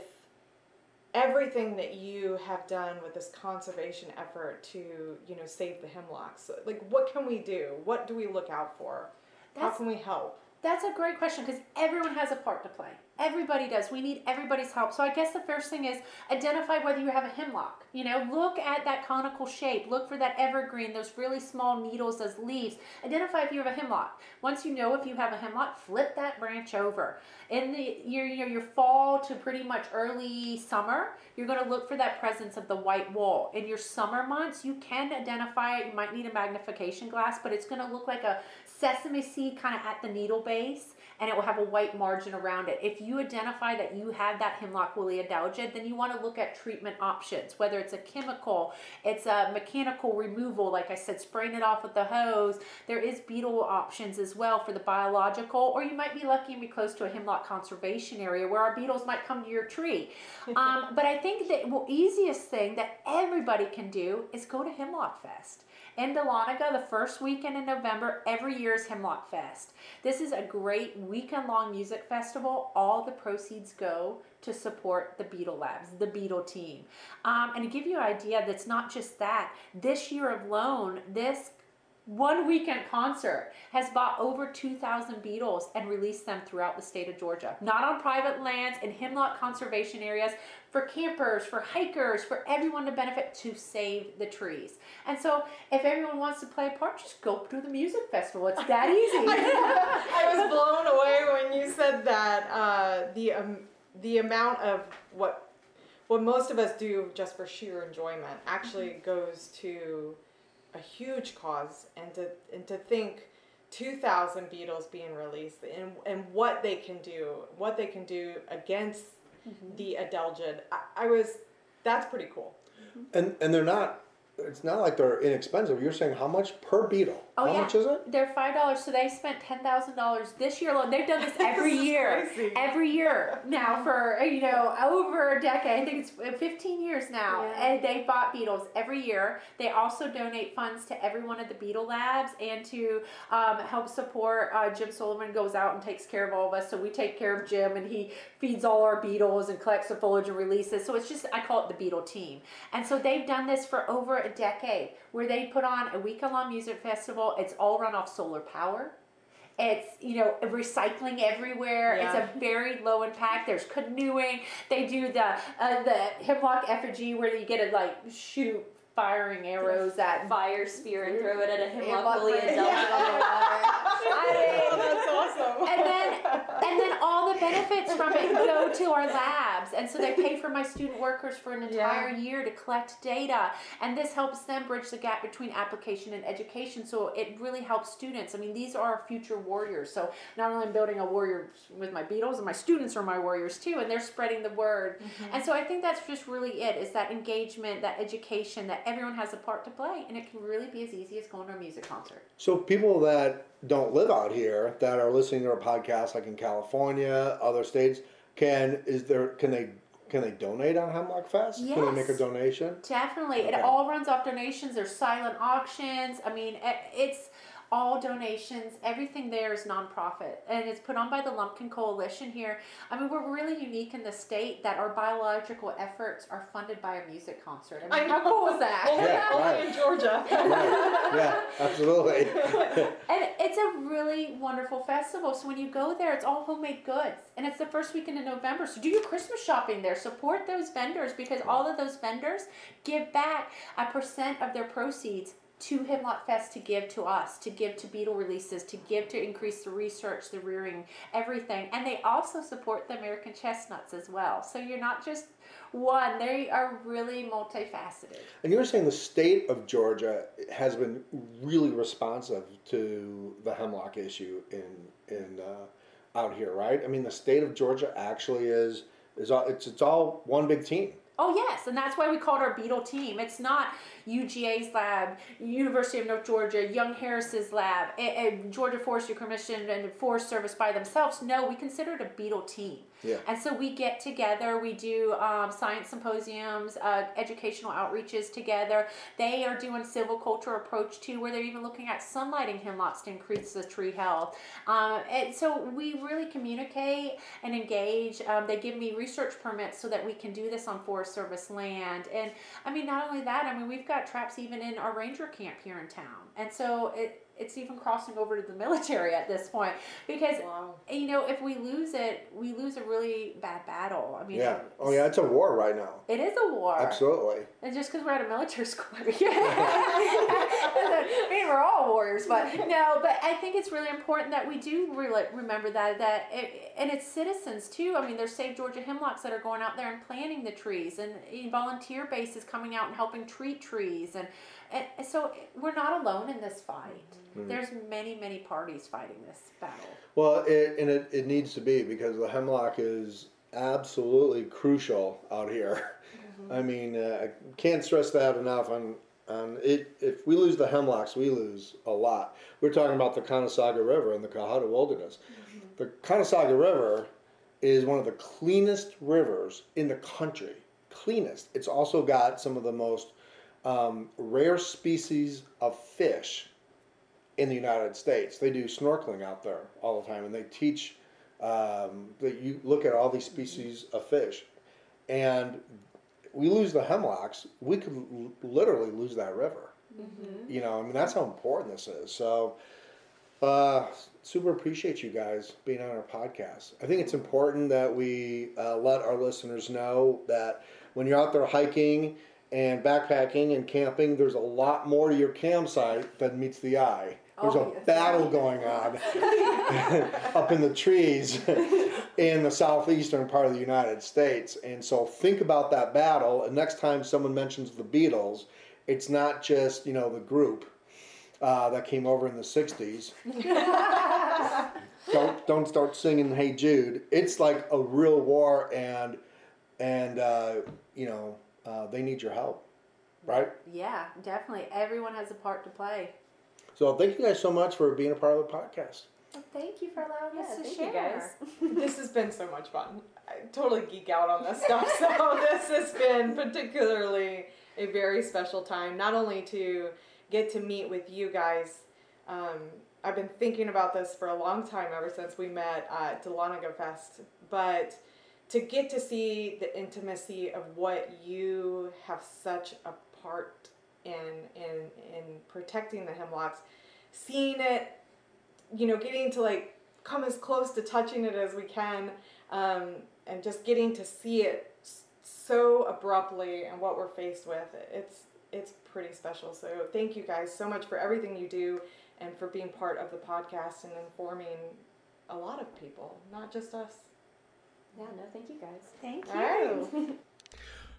everything that you have done with this conservation effort to, you know, save the hemlocks? Like what can we do? What do we look out for? How can we help? That's a great question because everyone has a part to play. Everybody does. We need everybody's help. So I guess the first thing is identify whether you have a hemlock. You know, look at that conical shape. Look for that evergreen, those really small needles, those leaves. Identify if you have a hemlock. Once you know if you have a hemlock, flip that branch over. In the your your, your fall to pretty much early summer, you're going to look for that presence of the white wall. In your summer months, you can identify it. You might need a magnification glass, but it's going to look like a sesame seed kind of at the needle base and it will have a white margin around it. If you identify that you have that hemlock woolly adelgid, then you want to look at treatment options, whether it's a chemical, it's a mechanical removal, like I said, spraying it off with the hose. There is beetle options as well for the biological, or you might be lucky and be close to a hemlock conservation area where our beetles might come to your tree. Um, but I think the easiest thing that everybody can do is go to Hemlock Fest in Dahlonega the first weekend in November. Every year is Hemlock Fest. This is a great weekend long music festival. All the proceeds go to support the Beetle Labs, the Beetle team. Um, and to give you an idea, that's not just that. This year alone, this one weekend concert has bought over 2,000 beetles and released them throughout the state of Georgia. Not on private lands, in hemlock conservation areas, for campers, for hikers, for everyone to benefit to save the trees. And so, if everyone wants to play a part, just go to the music festival. It's that easy. I was blown away when you said that uh, the um, the amount of what what most of us do just for sheer enjoyment actually goes to a huge cause, and to and to think. 2000 beetles being released and, and what they can do what they can do against Mm-hmm. the adelgid I, I was that's pretty cool And and they're not. It's not like they're inexpensive. You're saying how much per beetle? Oh, how yeah. much is it? They're five dollars, so they spent ten thousand dollars this year alone. They've done this every This year, crazy. every year now for you know over a decade. I think it's fifteen years now, Yeah. and they bought beetles every year. They also donate funds to every one of the beetle labs and to um, help support. Uh, Jim Sullivan goes out and takes care of all of us, so we take care of Jim, and he feeds all our beetles and collects the foliage and releases. So it's just I call it the beetle team, and so they've done this for over a decade, where they put on a week-long music festival. It's all run off solar power. It's you know recycling everywhere. Yeah. It's a very low impact. There's canoeing. They do the uh, the hemlock effigy where you get to like shoot firing arrows at Fire spear and throw it at a hemlock Hemlock woolly branch. on the water. I mean, oh, that's awesome. and then and then all the benefits from it go to our labs. And so they pay for my student workers for an entire year to collect data. And this helps them bridge the gap between application and education. So it really helps students. I mean these are our future warriors. So not only am building a warrior with my beetles and my students are my warriors too and they're spreading the word. Mm-hmm. And so i think that's just really it is that engagement that education that everyone has a part to play and it can really be as easy as going to a music concert So people that don't live out here that are listening to our podcast, like in California, other states, can is there can they can they donate on Hemlock Fest? Yes, Can they make a donation? Definitely. It all runs off donations. There's silent auctions. I mean, it's all donations. Everything there is nonprofit. And it's put on by the Lumpkin Coalition here. I mean, we're really unique in the state that our biological efforts are funded by a music concert. I mean, how cool is that? Only, Yeah, right. in Georgia. Right. Yeah, absolutely. And it's a really wonderful festival. So when you go there, it's all homemade goods. And it's the first weekend in November. So do your Christmas shopping there. Support those vendors because all of those vendors give back a percent of their proceeds to Hemlock Fest to give to us, to give to beetle releases, to give to increase the research, the rearing, everything. And they also support the American chestnuts as well. So you're not just one, they are really multifaceted. And you were saying the state of Georgia has been really responsive to the hemlock issue in in uh, out here, right? I mean, the state of Georgia actually is is all, it's it's all one big team. Oh yes, and that's why we called our beetle team. It's not UGA's lab, University of North Georgia, Young Harris's lab, eh, Georgia Forestry Commission and Forest Service by themselves. No, we consider it a beetle team. Yeah. And so we get together, we do um, science symposiums, uh, educational outreaches together. They are doing silviculture approach too, where they're even looking at sunlighting hemlocks to increase the tree health. Um, and so we really communicate and engage. Um, they give me research permits so that we can do this on Forest Service land. And I mean, not only that, I mean, we've got traps even in our ranger camp here in town. And so it, it's even crossing over to the military at this point because Wow. you know if we lose it we lose a really bad battle i mean Yeah. Oh yeah, it's a war right now. it is a war Absolutely. and just because we're at a military school I mean we're all warriors but no but i think it's really important that we do really remember that that it, and it's citizens too i mean there's save georgia hemlocks that are going out there and planting the trees and volunteer bases coming out and helping treat trees and, and so we're not alone in this fight mm-hmm. there's many many parties fighting this battle Well, it, and it, it needs to be because the hemlock is absolutely crucial out here. Mm-hmm. I mean, uh, I can't stress that enough. On on it, if we lose the hemlocks, we lose a lot. We're talking about the Conasauga River and the Cohutta Wilderness. Mm-hmm. The Conasauga River is one of the cleanest rivers in the country. Cleanest. It's also got some of the most um, rare species of fish in the United States. They do snorkeling out there all the time, and they teach um, that you look at all these species of fish, and we lose the hemlocks, we could l- literally lose that river. You know, I mean that's how important this is. So, uh, super appreciate you guys being on our podcast. I think it's important that we uh, let our listeners know that when you're out there hiking and backpacking and camping, there's a lot more to your campsite than meets the eye. There's Oh, a yes. battle going on up in the trees in the southeastern part of the United States. And so think about that battle. And next time someone mentions the Beatles, it's not just, you know, the group uh, that came over in the 60s. don't don't start singing Hey Jude. It's like a real war and and uh, you know, uh, they need your help. Right? Yeah, definitely. Everyone has a part to play. So thank you guys so much for being a part of the podcast. Well, thank you for allowing us Yeah, to thank share. you guys. this has been so much fun. I totally geek out on this stuff. So this has been particularly a very special time. Not only to get to meet with you guys. Um, I've been thinking about this for a long time, ever since we met at Dahlonega Fest. But to get to see the intimacy of what you have such a part in in in protecting the hemlocks, seeing it you know, getting to like come as close to touching it as we can, um, and just getting to see it so abruptly and what we're faced with. It's it's pretty special. So thank you guys so much for everything you do and for being part of the podcast and informing a lot of people, not just us. Yeah, no, thank you guys. Thank you.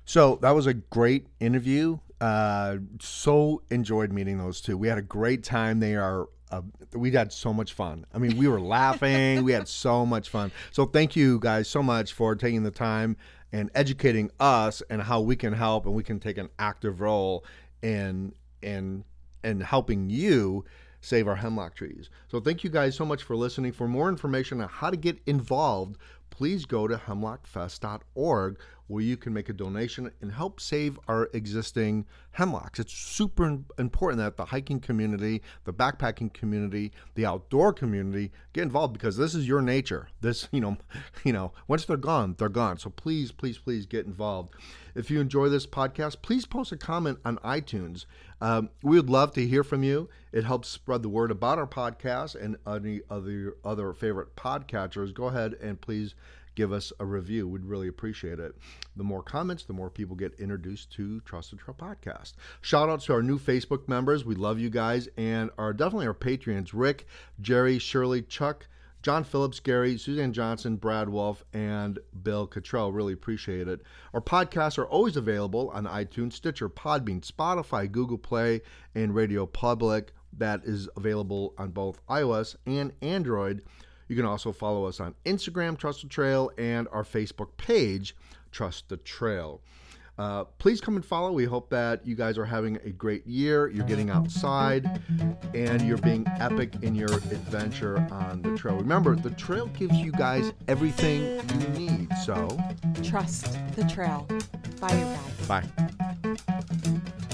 So that was a great interview. Uh, so enjoyed meeting those two. We had a great time. They are. Uh, we had so much fun. I mean, we were laughing. we had so much fun. So thank you guys so much for taking the time and educating us and how we can help and we can take an active role in in in helping you save our hemlock trees. So thank you guys so much for listening. For more information on how to get involved, please go to hemlockfest.org where you can make a donation and help save our existing hemlocks. It's super important that the hiking community, the backpacking community, the outdoor community get involved because this is your nature. This, you know, you know, once they're gone, they're gone. So please, please, please get involved. If you enjoy this podcast, please post a comment on iTunes. Um, we would love to hear from you. It helps spread the word about our podcast and any other other favorite podcatchers. Go ahead and please give us a review. We'd really appreciate it. The more comments, the more people get introduced to Trust the Trail podcast. Shout out to our new Facebook members. We love you guys and are definitely our Patreons Rick, Jerry, Shirley, Chuck, John Phillips, Gary, Suzanne Johnson, Brad Wolf, and Bill Cottrell. Really appreciate it. Our podcasts are always available on iTunes, Stitcher, Podbean, Spotify, Google Play, and Radio Public. That is available on both iOS and Android. You can also follow us on Instagram, Trust the Trail, and our Facebook page, Trust the Trail. Uh, please come and follow. We hope that you guys are having a great year. You're getting outside and you're being epic in your adventure on the trail. Remember, the trail gives you guys everything you need. So, Trust the trail. Bye, you guys. bye.